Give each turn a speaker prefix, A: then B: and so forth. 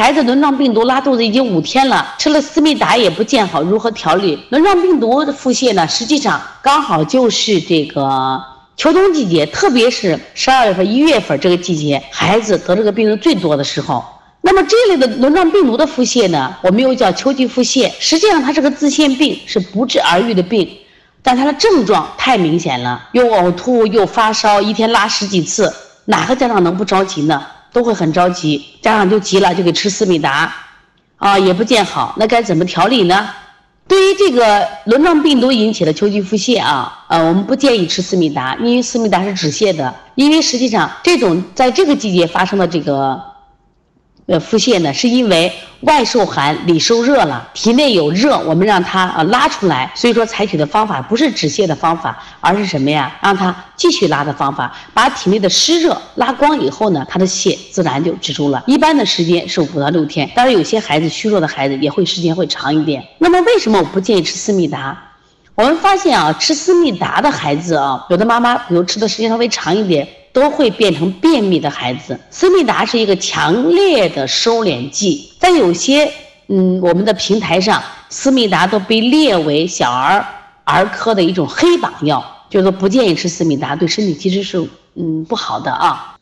A: 孩子轮状病毒拉肚子已经五天了，吃了思密达也不见好，如何调理？轮状病毒的腹泻呢？实际上刚好就是这个秋冬季节，特别是十二月份、一月份这个季节，孩子得这个病毒最多的时候。那么这类的轮状病毒的腹泻呢，我们又叫秋季腹泻，实际上它是个自限病，是不治而愈的病。但它的症状太明显了，又呕吐又发烧，一天拉十几次，哪个家长能不着急呢？都会很着急，家长就急了，就给吃思密达，啊，也不见好，那该怎么调理呢？对于这个轮状病毒引起的秋季腹泻啊，呃，我们不建议吃思密达，因为思密达是止泻的，因为实际上这种在这个季节发生的这个。呃，腹泻呢，是因为外受寒，里受热了，体内有热，我们让它呃拉出来。所以说，采取的方法不是止泻的方法，而是什么呀？让它继续拉的方法，把体内的湿热拉光以后呢，它的泻自然就止住了。一般的时间是五到六天，当然有些孩子虚弱的孩子也会时间会长一点。那么为什么我不建议吃思密达？我们发现啊，吃思密达的孩子啊，有的妈妈比如吃的时间稍微长一点。都会变成便秘的孩子。思密达是一个强烈的收敛剂，在有些嗯我们的平台上，思密达都被列为小儿儿科的一种黑榜药，就是说不建议吃思密达，对身体其实是嗯不好的啊。